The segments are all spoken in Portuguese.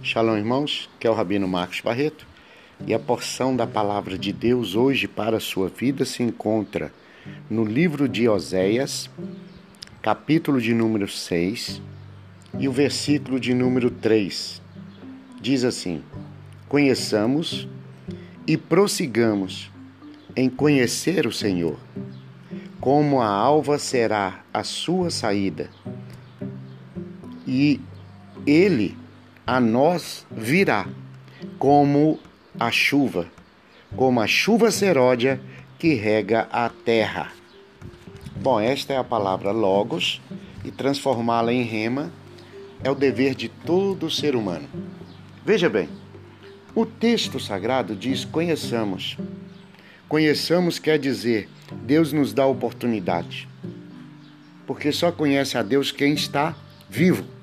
Shalom, irmãos, que é o Rabino Marcos Barreto. E a porção da palavra de Deus hoje para a sua vida se encontra no livro de Oséias, capítulo de número 6, e o versículo de número 3. Diz assim: Conheçamos e prossigamos em conhecer o Senhor. Como a alva será a sua saída, e ele a nós virá, como a chuva, como a chuva seródia que rega a terra. Bom, esta é a palavra logos e transformá-la em rema é o dever de todo ser humano. Veja bem, o texto sagrado diz: conheçamos. Conheçamos quer dizer, Deus nos dá oportunidade. Porque só conhece a Deus quem está vivo.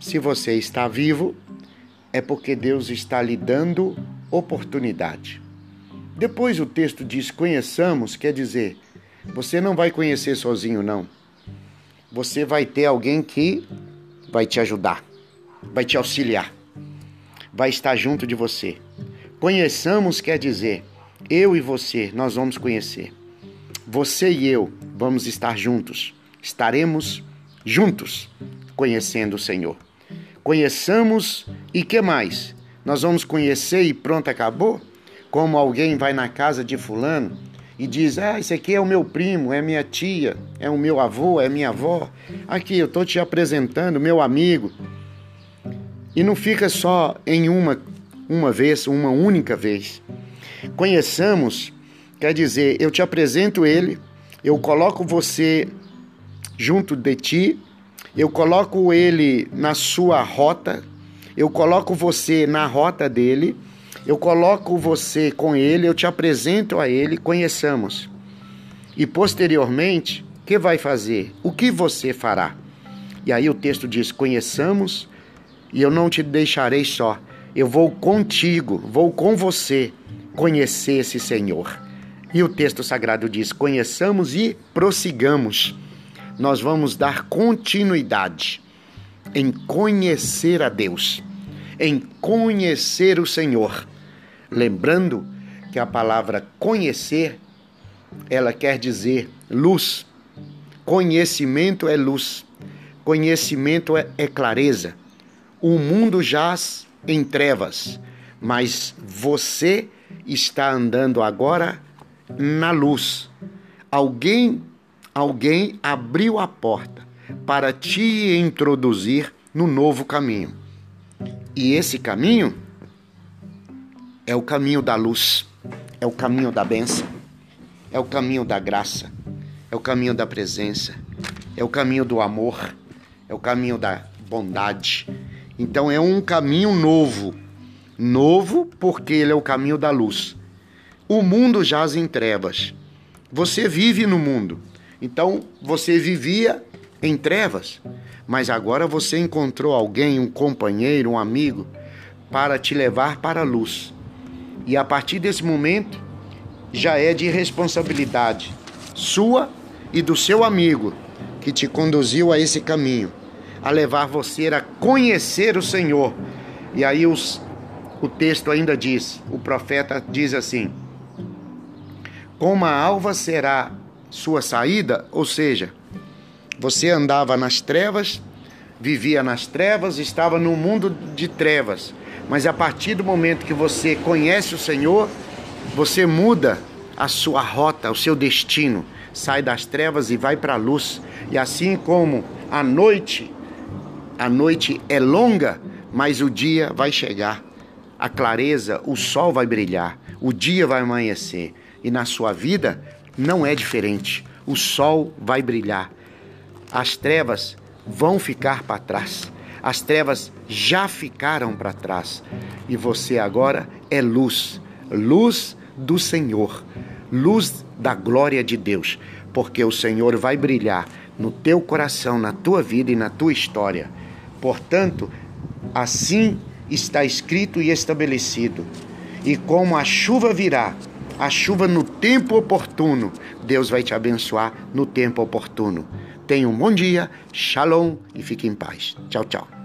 Se você está vivo, é porque Deus está lhe dando oportunidade. Depois o texto diz: conheçamos, quer dizer, você não vai conhecer sozinho, não. Você vai ter alguém que vai te ajudar, vai te auxiliar, vai estar junto de você. Conheçamos quer dizer, eu e você, nós vamos conhecer. Você e eu vamos estar juntos, estaremos juntos conhecendo o Senhor conheçamos e que mais? Nós vamos conhecer e pronto, acabou? Como alguém vai na casa de fulano e diz: Ah, esse aqui é o meu primo, é minha tia, é o meu avô, é minha avó. Aqui, eu estou te apresentando, meu amigo. E não fica só em uma, uma vez, uma única vez. Conheçamos, quer dizer, eu te apresento ele, eu coloco você junto de ti eu coloco ele na sua rota, eu coloco você na rota dele, eu coloco você com ele, eu te apresento a ele, conheçamos. E posteriormente, o que vai fazer? O que você fará? E aí o texto diz: conheçamos e eu não te deixarei só. Eu vou contigo, vou com você conhecer esse Senhor. E o texto sagrado diz: conheçamos e prossigamos nós vamos dar continuidade em conhecer a Deus, em conhecer o Senhor. Lembrando que a palavra conhecer, ela quer dizer luz. Conhecimento é luz. Conhecimento é, é clareza. O mundo jaz em trevas, mas você está andando agora na luz. Alguém alguém abriu a porta para te introduzir no novo caminho. E esse caminho é o caminho da luz, é o caminho da bênção, é o caminho da graça, é o caminho da presença, é o caminho do amor, é o caminho da bondade. Então é um caminho novo. Novo porque ele é o caminho da luz. O mundo jaz em trevas. Você vive no mundo, então você vivia em trevas, mas agora você encontrou alguém, um companheiro, um amigo, para te levar para a luz. E a partir desse momento, já é de responsabilidade sua e do seu amigo que te conduziu a esse caminho, a levar você a conhecer o Senhor. E aí os, o texto ainda diz, o profeta diz assim: Como a alva será sua saída, ou seja, você andava nas trevas, vivia nas trevas, estava no mundo de trevas, mas a partir do momento que você conhece o Senhor, você muda a sua rota, o seu destino, sai das trevas e vai para a luz. E assim como a noite, a noite é longa, mas o dia vai chegar. A clareza, o sol vai brilhar, o dia vai amanhecer. E na sua vida não é diferente. O sol vai brilhar. As trevas vão ficar para trás. As trevas já ficaram para trás. E você agora é luz, luz do Senhor, luz da glória de Deus, porque o Senhor vai brilhar no teu coração, na tua vida e na tua história. Portanto, assim está escrito e estabelecido. E como a chuva virá a chuva no tempo oportuno. Deus vai te abençoar no tempo oportuno. Tenha um bom dia, shalom e fique em paz. Tchau, tchau.